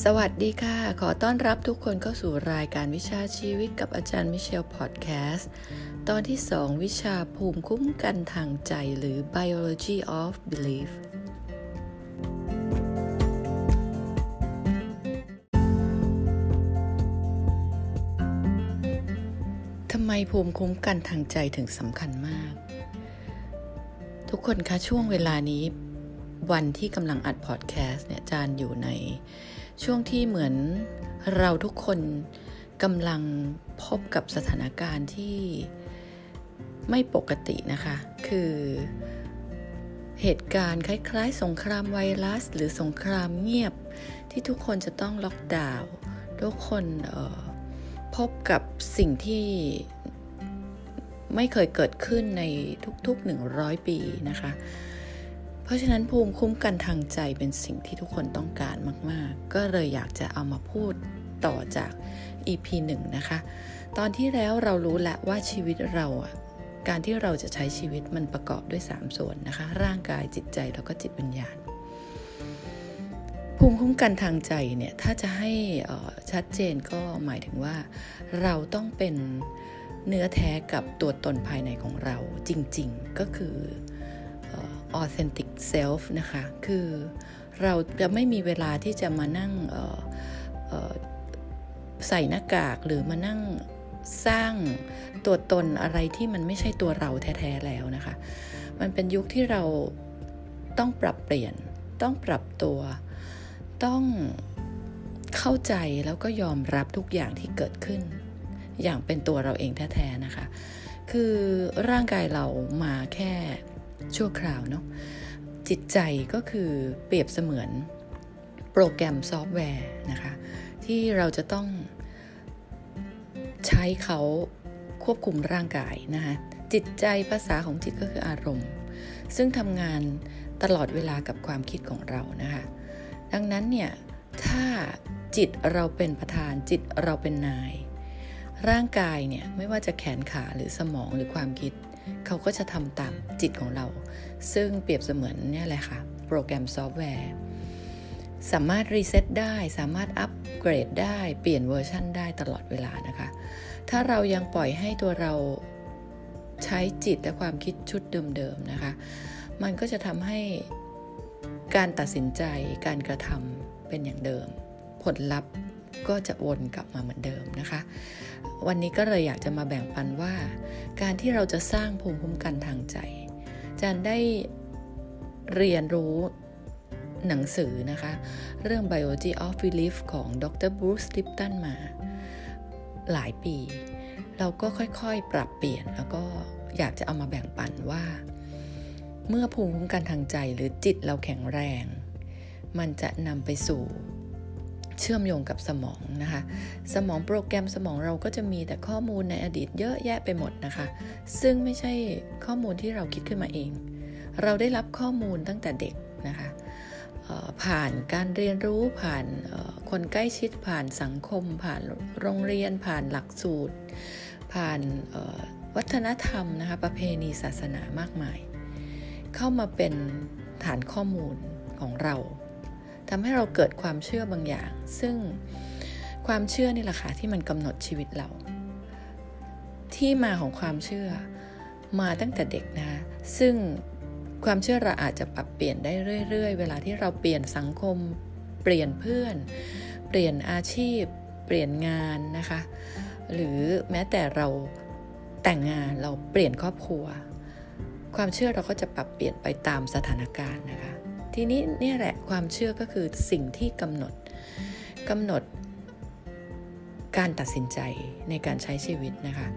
สวัสดีค่ะ ขอต้อนรับทุกคนเข้าสู่รายการวิชาชีวิตกับอาจารย์มิเชลพอดแคสต์ ตอนที่ 2 วิชาภูมิคุ้มกันทางใจหรือ biology of belief ทำไมภูมิคุ้มกันทางใจถึงสำคัญมาก ทุกคนคะช่วงเวลานี้วันที่กำลังอัดพอดแคสต์เนี่ยจานอยู่ใน ช่วงที่เหมือนเราทุกคนกำลังพบกับสถานการณ์ที่ไม่ปกตินะคะ คือเหตุการณ์คล้ายๆ สงครามไวรัส หรือสงครามเงียบที่ทุกคนจะต้องล็อกดาวน์ทุกคนพบกับสิ่งที่ไม่เคยเกิดขึ้นในทุกๆ 100 ปีนะคะ ราะฉะนั้นภูมิคุ้มกันทางใจเป็นสิ่งที่ทุกคนต้องการมาก ๆ ก็เลยอยากจะเอามาพูดต่อจาก EP 1 นะคะ ตอนที่แล้วเรารู้แล้วว่าชีวิตเราอะการที่เราจะใช้ชีวิตมันประกอบด้วย 3 ส่วนนะคะ ร่างกายจิตใจแล้วก็จิตวิญญาณ ภูมิคุ้มกันทางใจเนี่ยถ้าจะให้ชัดเจนก็หมายถึงว่า เราต้องเป็นเนื้อแท้กับตัวตนภายในของเราจริง ๆ ก็คือ authentic self นะคะ คือเราจะไม่มีเวลาที่จะมานั่งใส่หน้ากากหรือมานั่งสร้างตัวตนอะไรที่มันไม่ใช่ตัวเราแท้ๆแล้วนะคะ มันเป็นยุคที่เราต้องปรับเปลี่ยน ต้องปรับตัว ต้องเข้าใจแล้วก็ยอมรับทุกอย่างที่เกิดขึ้น อย่างเป็นตัวเราเองแท้ๆนะคะ คือร่างกายเรามาแค่ ชั่วคราวเนาะจิตใจก็คือเปรียบเสมือนโปรแกรมซอฟต์แวร์นะคะที่เราจะต้องใช้เขาควบคุมร่างกายนะคะจิตใจภาษาของจิตก็คืออารมณ์ ซึ่งทำงานตลอดเวลากับความคิดของเรานะคะดังนั้นเนี่ยถ้าจิตเราเป็นประธานจิตเราเป็นนาย ร่างกายเนี่ยไม่ว่าจะแขนขาหรือสมองหรือความคิด เขาก็จะทำตามจิตของเรา ซึ่งเปรียบเสมือนนี่แหละค่ะ โปรแกรมซอฟต์แวร์ สามารถ reset ได้ สามารถอัปเกรดได้ เปลี่ยนเวอร์ชันได้ตลอดเวลานะคะ ถ้าเรายังปล่อยให้ตัวเราใช้จิตและความคิดชุดเดิมๆนะคะ มันก็จะทำให้การตัดสินใจ การกระทำเป็นอย่างเดิม ผลลัพธ์ก็จะวนกลับมาเหมือนเดิมนะคะ วันนี้ก็เลยอยากจะมาแบ่งปันว่า การที่เราจะสร้างภูมิคุ้มกันทางใจจันได้เรียนรู้หนังสือนะคะ เรื่อง Biology of Belief ของดร Bruce Lipton มา หลายปี เราก็ค่อยๆ ปรับเปลี่ยนแล้วก็อยากจะเอามาแบ่งปันว่า เมื่อภูมิคุ้มกันทางใจหรือจิตเราแข็งแรง มันจะนำไปสู่ เชื่อมโยงกับสมองนะคะ สมองโปรแกรมสมองเราก็จะมีแต่ข้อมูลในอดีตเยอะแยะไปหมดนะคะ ซึ่งไม่ใช่ข้อมูลที่เราคิดขึ้นมาเอง เราได้รับข้อมูลตั้งแต่เด็กนะคะผ่านการเรียนรู้ผ่านคนใกล้ชิดผ่านสังคม ผ่านโรงเรียน ผ่านหลักสูตร ผ่านวัฒนธรรมนะคะประเพณีศาสนามากมาย เข้ามาเป็นฐานข้อมูลของเรา ทำให้เราเกิดความเชื่อบางอย่าง ซึ่งความเชื่อนี่แหละค่ะที่มันกำหนดชีวิตเรา ที่มาของความเชื่อมาตั้งแต่เด็กนะ ซึ่งความเชื่อเราอาจจะปรับเปลี่ยนได้เรื่อย ๆ เวลาที่เราเปลี่ยนสังคม เปลี่ยนเพื่อน เปลี่ยนอาชีพ เปลี่ยนงานนะคะ หรือแม้แต่เราแต่งงานเราเปลี่ยนครอบครัว ความเชื่อเราก็จะปรับเปลี่ยนไปตามสถานการณ์นะคะ ทีนี้เนี่ยแหละความเชื่อก็คือสิ่งที่กำหนดกำหนดการตัดสินใจในการใช้ชีวิตนะคะ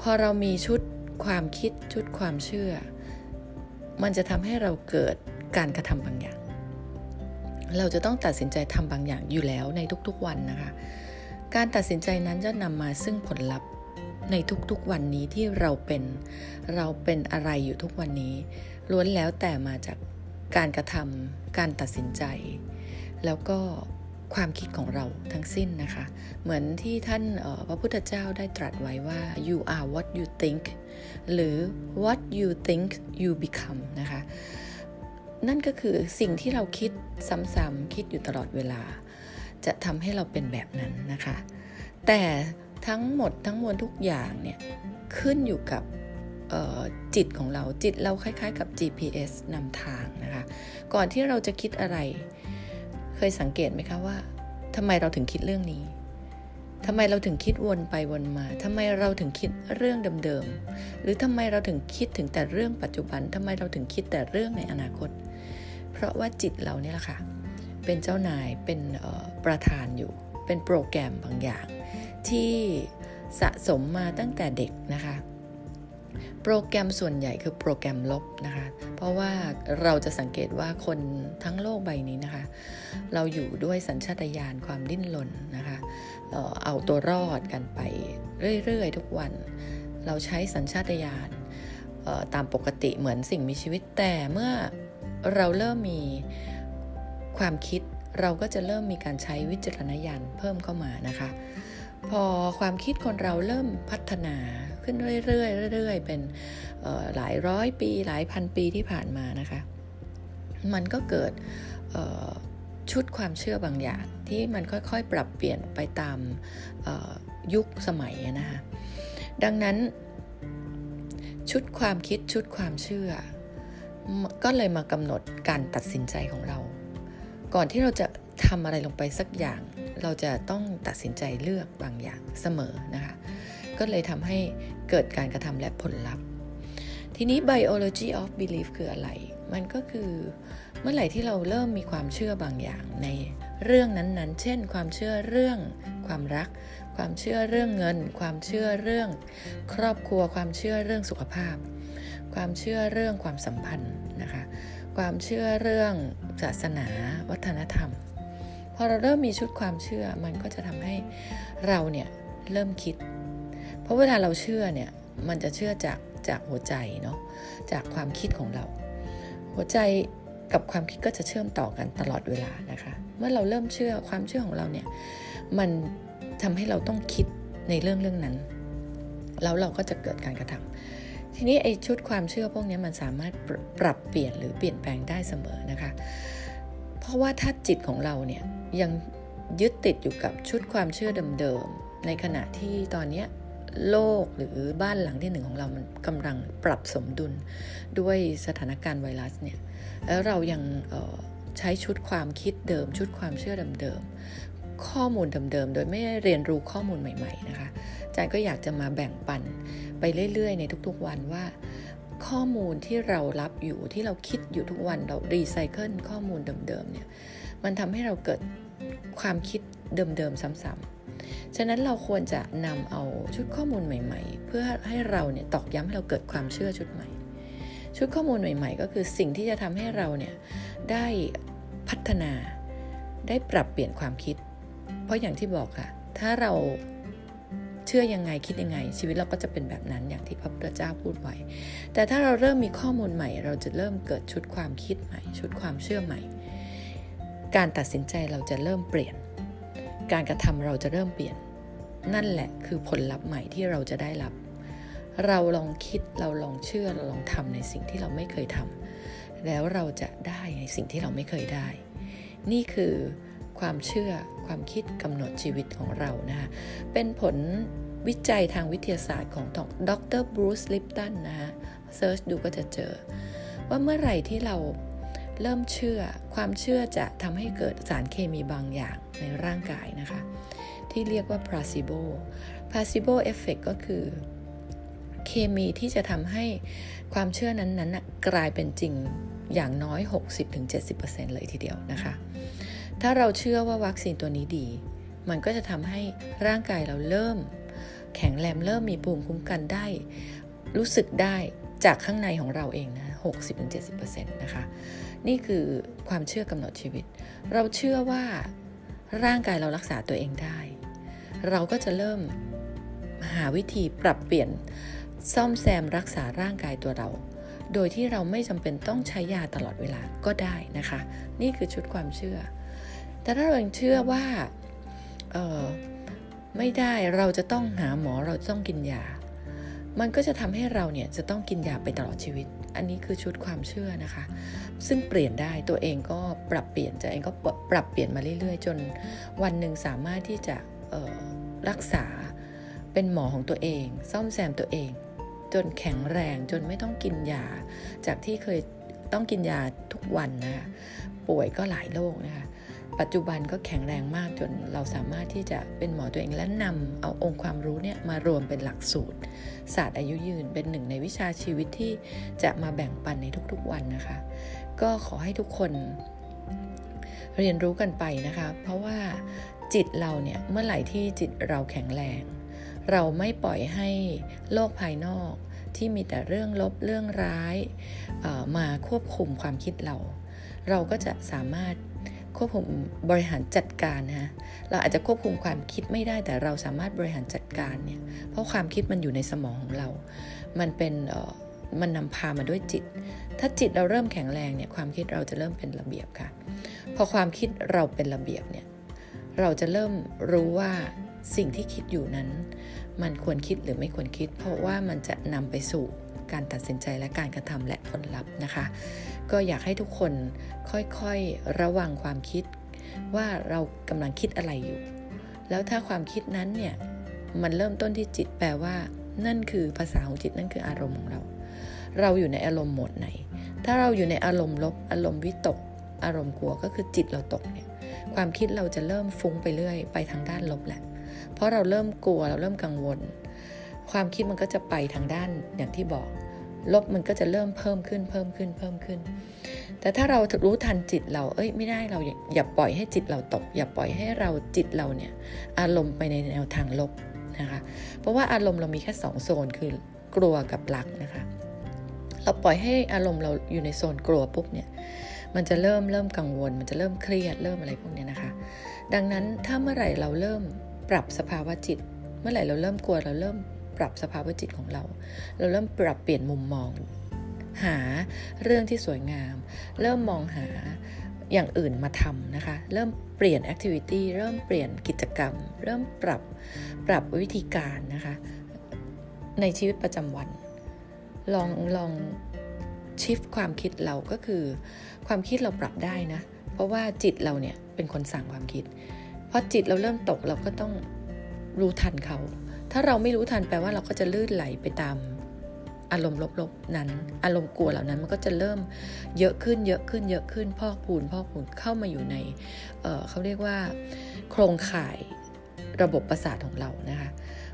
พอเรามีชุดความคิดชุดความเชื่อ มันจะทำให้เราเกิดการกระทำบางอย่าง เราจะต้องตัดสินใจทำบางอย่างอยู่แล้วในทุกๆวันนะคะ การตัดสินใจนั้นจะนำมาซึ่งผลลัพธ์ในทุกๆวันนี้ที่เราเป็น เราเป็นอะไรอยู่ทุกวันนี้ ล้วนแล้วแต่มาจาก การกระทำการตัดสินใจ แล้วก็ความคิดของเราทั้งสิ้นนะคะ เหมือนที่ท่านพระพุทธเจ้าได้ตรัสไว้ว่า you are what you think หรือ what you think you become นะคะ นั่นก็คือสิ่งที่เราคิดซ้ำๆคิดอยู่ตลอดเวลา จะทำให้เราเป็นแบบนั้นนะคะ แต่ทั้งหมดทั้งมวลทุกอย่างเนี่ยขึ้นอยู่กับ จิตของเราจิตเราคล้าย ๆ กับ GPS นำทางนะคะ ก่อนที่เราจะคิดอะไร เคยสังเกตไหมคะว่าทำไมเราถึงคิดเรื่องนี้ทำไมเราถึงคิดวนไปวนมาทำไมเราถึงคิดเรื่องเดิมๆ หรือทำไมเราถึงคิดถึงแต่เรื่องปัจจุบันทำไมเราถึงคิดแต่เรื่องในอนาคต เพราะว่าจิตเราเนี่ยแหละค่ะ เป็นเจ้านาย เป็นประธานอยู่ เป็นโปรแกรมบางอย่าง ที่สะสมมาตั้งแต่เด็กนะคะ โปรแกรมส่วนใหญ่คือโปรแกรมลบนะคะ เพราะว่าเราจะสังเกตว่าคนทั้งโลกใบนี้นะคะ เราอยู่ด้วยสัญชาตญาณความดิ้นรนนะคะเอาตัวรอดกันไปเรื่อยๆ ทุกวัน เราใช้สัญชาตญาณตามปกติเหมือนสิ่งมีชีวิตแต่เมื่อเราเริ่มมีความคิดเราก็จะเริ่มมีการใช้วิจารณญาณเพิ่มเข้ามานะคะ พอความคิดคนเราเริ่มพัฒนาขึ้นเรื่อยๆเรื่อยๆเป็นหลายร้อยปีหลายพันปีที่ผ่านมานะคะ มันก็เกิดชุดความเชื่อบางอย่างที่มันค่อยๆ ปรับเปลี่ยนไปตามยุคสมัยนะคะดังนั้น ชุดความคิดชุดความเชื่อ ก็เลยมากำหนดการตัดสินใจของเรา ก่อนที่เราจะทำอะไรลงไปสักอย่าง เราจะต้องตัดสินใจเลือกบางอย่างเสมอนะคะ ก็เลยทำให้เกิดการกระทำและผลลัพธ์ ทีนี้ biology of belief คืออะไร มันก็คือเมื่อไหร่ที่เราเริ่มมีความเชื่อบางอย่างในเรื่องนั้นๆ เช่น ความเชื่อเรื่องความรัก ความเชื่อเรื่องเงิน ความเชื่อเรื่อง ครอบครัว ความเชื่อเรื่องสุขภาพ ความเชื่อเรื่องความสัมพันธ์นะคะ ความเชื่อเรื่องศาสนา วัฒนธรรม พอเราเริ่มมีชุดความเชื่อมันก็จะทำให้เราเนี่ยเริ่มคิด เพราะเวลาเราเชื่อเนี่ยมันจะเชื่อจากจากหัวใจเนาะจากความคิดของเรา หัวใจกับความคิดก็จะเชื่อมต่อกันตลอดเวลานะคะ เมื่อเราเริ่มเชื่อความเชื่อของเราเนี่ยมันทำให้เราต้องคิดในเรื่องเรื่องนั้น แล้วเราก็จะเกิดการกระทำทีนี้ไอ้ชุดความเชื่อพวกนี้มันสามารถปรับเปลี่ยนหรือเปลี่ยนแปลงได้เสมอนะคะ เพราะว่าถ้าจิตของเราเนี่ยยังยึดติดอยู่กับชุดความเชื่อเดิมๆ ในขณะที่ตอนนี้โลกหรือบ้านหลังที่หนึ่งของเรามันกำลังปรับสมดุลด้วยสถานการณ์ไวรัสเนี่ย แล้วเรายังใช้ชุดความคิดเดิม ชุดความเชื่อเดิมๆ ข้อมูลเดิมๆ โดยไม่เรียนรู้ข้อมูลใหม่ ๆ นะคะอาจารย์ก็อยากจะมาแบ่งปันไปเรื่อย ๆ ในทุกๆวันว่า ข้อมูลที่เรารับอยู่ที่เราคิดอยู่ทุกวันเรารีไซเคิลข้อมูลเดิมๆเนี่ยมันทำให้เราเกิดความคิดเดิมๆซ้ำๆ ฉะนั้นเราควรจะนำเอาชุดข้อมูลใหม่ ๆ เพื่อให้เราเนี่ยตอกย้ำให้เราเกิดความเชื่อชุดใหม่ ชุดข้อมูลใหม่ ๆ ก็คือสิ่งที่จะทำให้เราเนี่ยได้พัฒนาได้ปรับเปลี่ยนความคิด เพราะอย่างที่บอกค่ะ ถ้าเรา เชื่อยังไงคิดยังไง ชีวิตเราก็จะเป็นแบบนั้นอย่างที่พระพุทธเจ้าพูดไว้ แต่ถ้าเราเริ่มมีข้อมูลใหม่ เราจะเริ่มเกิดชุดความคิดใหม่ ชุดความเชื่อใหม่ การตัดสินใจเราจะเริ่มเปลี่ยน การกระทำเราจะเริ่มเปลี่ยน นั่นแหละคือผลลัพธ์ใหม่ที่เราจะได้รับ เราลองคิดเราลองเชื่อเราลองทำในสิ่งที่เราไม่เคยทำแล้วเราจะได้ในสิ่งที่เราไม่เคยได้ นี่คือความเชื่อความคิดกำหนดชีวิตของเรานะคะเป็นผล วิจัยทางวิทยาศาสตร์ของดรบรูซลิปตันนะคะเซิร์ชดูก็จะเจอ ว่าเมื่อไหร่ที่เราเริ่มเชื่อความเชื่อจะทำให้เกิดสารเคมีบางอย่างในร่างกายนะคะ ที่เรียกว่า placebo placebo effect ก็คือ เคมีที่จะทำให้ความเชื่อนั้นๆกลายเป็นจริงอย่างน้อย 60-70%เลยทีเดียวนะคะ ถ้าเราเชื่อว่าวัคซีนตัวนี้ดี มันก็จะทำให้ร่างกายเราเริ่ม แข็งแรงเริ่มมีภูมิคุ้มกันได้ รู้สึกได้จากข้างในของเราเองนะ60-70%นะคะ นี่คือความเชื่อกำหนดชีวิต เราเชื่อว่าร่างกายเรารักษาตัวเองได้ เราก็จะเริ่มหาวิธีปรับเปลี่ยนซ่อมแซมรักษาร่างกายตัวเรา โดยที่เราไม่จำเป็นต้องใช้ยาตลอดเวลาก็ได้นะคะ นี่คือชุดความเชื่อ แต่ถ้าเราเชื่อว่า ไม่ได้เราจะต้องหาหมอเราต้องกินยา มันก็จะทำให้เราเนี่ยจะต้องกินยาไปตลอดชีวิต อันนี้คือชุดความเชื่อนะคะ ซึ่งเปลี่ยนได้ตัวเองก็ปรับเปลี่ยนจะเองก็ปรับเปลี่ยนมาเรื่อยๆ จนวันหนึ่งสามารถที่จะรักษาเป็นหมอของตัวเอง ซ่อมแซมตัวเอง จนแข็งแรงจนไม่ต้องกินยา จากที่เคยต้องกินยาทุกวันนะคะป่วยก็หลายโรคนะคะ ปัจจุบันก็แข็งแรงมากจนเราสามารถที่จะเป็นหมอตัวเองและนำเอาองค์ความรู้เนี่ยมารวมเป็นหลักสูตร ศาสตร์อายุยืนเป็นหนึ่งในวิชาชีวิตที่จะมาแบ่งปันในทุกๆวันนะคะ ก็ขอให้ทุกคนเรียนรู้กันไปนะคะ เพราะว่าจิตเราเนี่ยเมื่อไหร่ที่จิตเราแข็งแรง เราไม่ปล่อยให้โลกภายนอกที่มีแต่เรื่องลบเรื่องร้ายมาควบคุมความคิดเรา เราก็จะสามารถ ควบคุมบริหารจัดการนะเราอาจจะควบคุมความคิดไม่ได้แต่เราสามารถบริหารจัดการเนี่ยเพราะความคิดมันอยู่ในสมองของเรา มันเป็นมันนำพามาด้วยจิต ถ้าจิตเราเริ่มแข็งแรงเนี่ยความคิดเราจะเริ่มเป็นระเบียบค่ะ พอความคิดเราเป็นระเบียบเนี่ยเราจะเริ่มรู้ว่าสิ่งที่คิดอยู่นั้น มันควรคิดหรือไม่ควรคิด เพราะว่ามันจะนำไปสู่ การตัดสินใจและการกระทำและผลลัพธ์นะคะ ก็อยากให้ทุกคนค่อยๆระวังความคิดว่าเรากำลังคิดอะไรอยู่ แล้วถ้าความคิดนั้นเนี่ยมันเริ่มต้นที่จิตแปลว่า นั่นคือภาษาของจิตนั่นคืออารมณ์ของเรา เราอยู่ในอารมณ์โหมดไหน ถ้าเราอยู่ในอารมณ์ลบ อารมณ์วิตก อารมณ์กลัวก็คือจิตเราตกเนี่ยความคิดเราจะเริ่มฟุ้งไปเรื่อย ไปทางด้านลบแหละ เพราะเราเริ่มกลัวเราเริ่มกังวล ความคิดมันก็จะไปทางด้านอย่างที่บอก ลบมันก็จะเริ่มเพิ่มขึ้นเพิ่มขึ้นเพิ่มขึ้น แต่ถ้าเรารู้ทันจิตเรา เอ้ยไม่ได้เราอย่าปล่อยให้จิตเราตก อย่าปล่อยให้เราจิตเราเนี่ยอารมณ์ไปในแนวทางลบนะคะเพราะว่าอารมณ์เรามีแค่สองโซนคือกลัวกับรักนะคะเราปล่อยให้อารมณ์เราอยู่ในโซนกลัวปุ๊บเนี่ยมันจะเริ่มเริ่มกังวล มันจะเริ่มเครียดเริ่มอะไรพวกนี้นะคะ ดังนั้นถ้าเมื่อไหร่เราเริ่มปรับสภาวะจิต เมื่อไหร่เราเริ่มกลัวเราเริ่ม ปรับสภาวะจิตของเรา เราเริ่มปรับเปลี่ยนมุมมอง หาเรื่องที่สวยงาม เริ่มมองหาอย่างอื่นมาทำนะคะ เริ่มเปลี่ยนแอคทิวิตี้เริ่มเปลี่ยนกิจกรรม เริ่มปรับปรับวิธีการนะคะ ในชีวิตประจำวัน ลองลองชิฟความคิดเราก็คือ ความคิดเราปรับได้นะ เพราะว่าจิตเราเนี่ยเป็นคนสั่งความคิดพอจิตเราเริ่มตกเราก็ต้องรู้ทันเขา ถ้าเราไม่รู้ทันแปลว่าเราก็จะลื่นไหลไปตามอารมณ์ลบๆนั้น อารมณ์กลัวเหล่านั้นมันก็จะเริ่มเยอะขึ้นเยอะขึ้นเยอะขึ้นพอกพูนพอกพูนเข้ามาอยู่ในเเขาเรียกว่า โครงข่ายระบบประสาทของเรานะคะ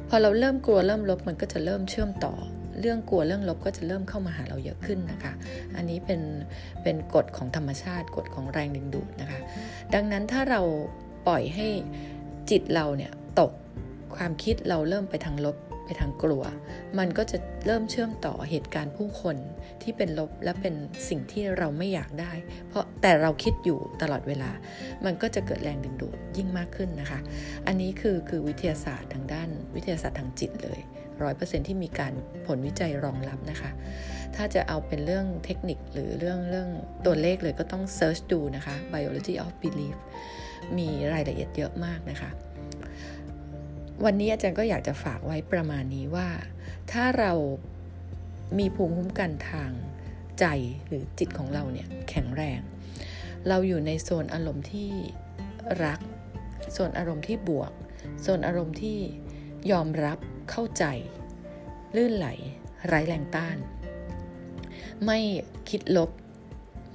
พอเราเริ่มกลัวเริ่มลบมันก็จะเริ่มเชื่อมต่อ เรื่องกลัวเรื่องลบก็จะเริ่มเข้ามาหาเราเยอะขึ้นนะคะ อันนี้เป็นเป็นกฎของธรรมชาติกฎของแรงดึงดูดนะคะ ดังนั้นถ้าเราปล่อยให้จิตเราเนี่ยตก ความคิดเราเริ่มไปทางลบไปทางกลัว มันก็จะเริ่มเชื่อมต่อเหตุการณ์ผู้คนที่เป็นลบและเป็นสิ่งที่เราไม่อยากได้ เพราะแต่เราคิดอยู่ตลอดเวลา มันก็จะเกิดแรงดึงดูดยิ่งมากขึ้นนะคะ อันนี้คือคือวิทยาศาสตร์ทางด้านวิทยาศาสตร์ทางจิตเลยร้อยเปอร์เซ็นที่มีการผลวิจัยรองรับนะคะ ถ้าจะเอาเป็นเรื่องเทคนิคหรือเรื่องเรื่องตัวเลขเลยก็ต้องเซิร์ชดูนะคะ biology of belief มีรายละเอียดเยอะมากนะคะ วันนี้อาจารย์ก็อยากจะฝากไว้ประมาณนี้ว่า ถ้าเรามีภูมิคุ้มกันทางใจหรือจิตของเราเนี่ยแข็งแรง เราอยู่ในโซนอารมณ์ที่รัก โซนอารมณ์ที่บวก โซนอารมณ์ที่ยอมรับเข้าใจ ลื่นไหล ไร้แรงต้าน ไม่คิดลบ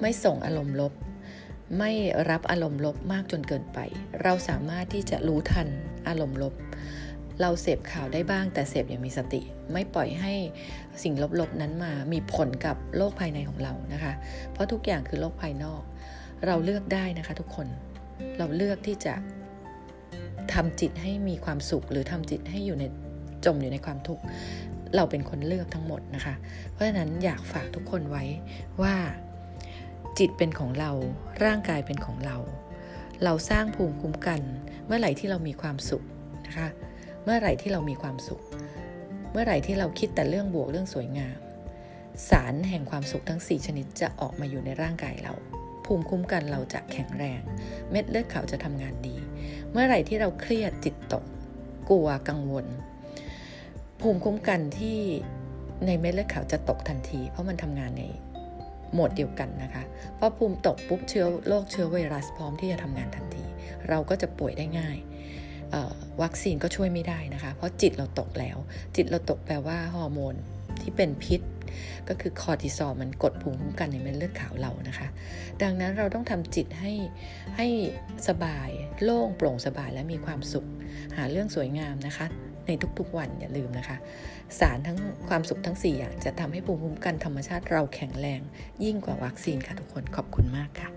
ไม่ส่งอารมณ์ลบ ไม่รับอารมณ์ลบมากจนเกินไป เราสามารถที่จะรู้ทันอารมณ์ลบ เราเสพข่าวได้บ้าง แต่เสพอย่างมีสติ ไม่ปล่อยให้สิ่งลบๆนั้นมามีผลกับโลกภายในของเรานะคะ เพราะทุกอย่างคือโลกภายนอก เราเลือกได้นะคะทุกคนเราเลือกที่จะทำจิตให้มีความสุข หรือทำจิตให้อยู่ในจมอยู่ในความทุกข์เราเป็นคนเลือกทั้งหมดนะคะ เพราะฉะนั้นอยากฝากทุกคนไว้ว่าจิตเป็นของเราร่างกายเป็นของเรา เราสร้างภูมิคุ้มกัน เมื่อไหร่ที่เรามีความสุขนะคะ เมื่อไหร่ที่เรามีความสุข เมื่อไหร่ที่เราคิดแต่เรื่องบวกเรื่องสวยงาม สารแห่งความสุขทั้ง 4 ชนิดจะออกมาอยู่ในร่างกายเรา ภูมิคุ้มกันเราจะแข็งแรง เม็ดเลือดขาวจะทำงานดี เมื่อไหร่ที่เราเครียดจิตตก กลัวกังวล ภูมิคุ้มกันที่ในเม็ดเลือดขาวจะตกทันที เพราะมันทำงานในโหมดเดียวกันนะคะพอภูมิตกปุ๊บเชื้อโรคเชื้อไวรัสพร้อมที่จะทำงานทันที เราก็จะป่วยได้ง่าย วัคซีนก็ช่วยไม่ได้นะคะ เพราะจิตเราตกแล้ว จิตเราตกแปลว่าฮอร์โมนที่เป็นพิษ ก็คือคอร์ติซอลมันกดภูมิคุ้มกันในเม็ดเลือดขาวเรานะคะ ดังนั้นเราต้องทำจิตให้ให้สบายโล่งโปร่งสบายและมีความสุข หาเรื่องสวยงามนะคะในทุกๆวันอย่าลืมนะคะ สารทั้งความสุขทั้ง 4 อย่างจะทำให้ภูมิคุ้มกันธรรมชาติเราแข็งแรง ยิ่งกว่าวัคซีนค่ะทุกคนขอบคุณมากค่ะ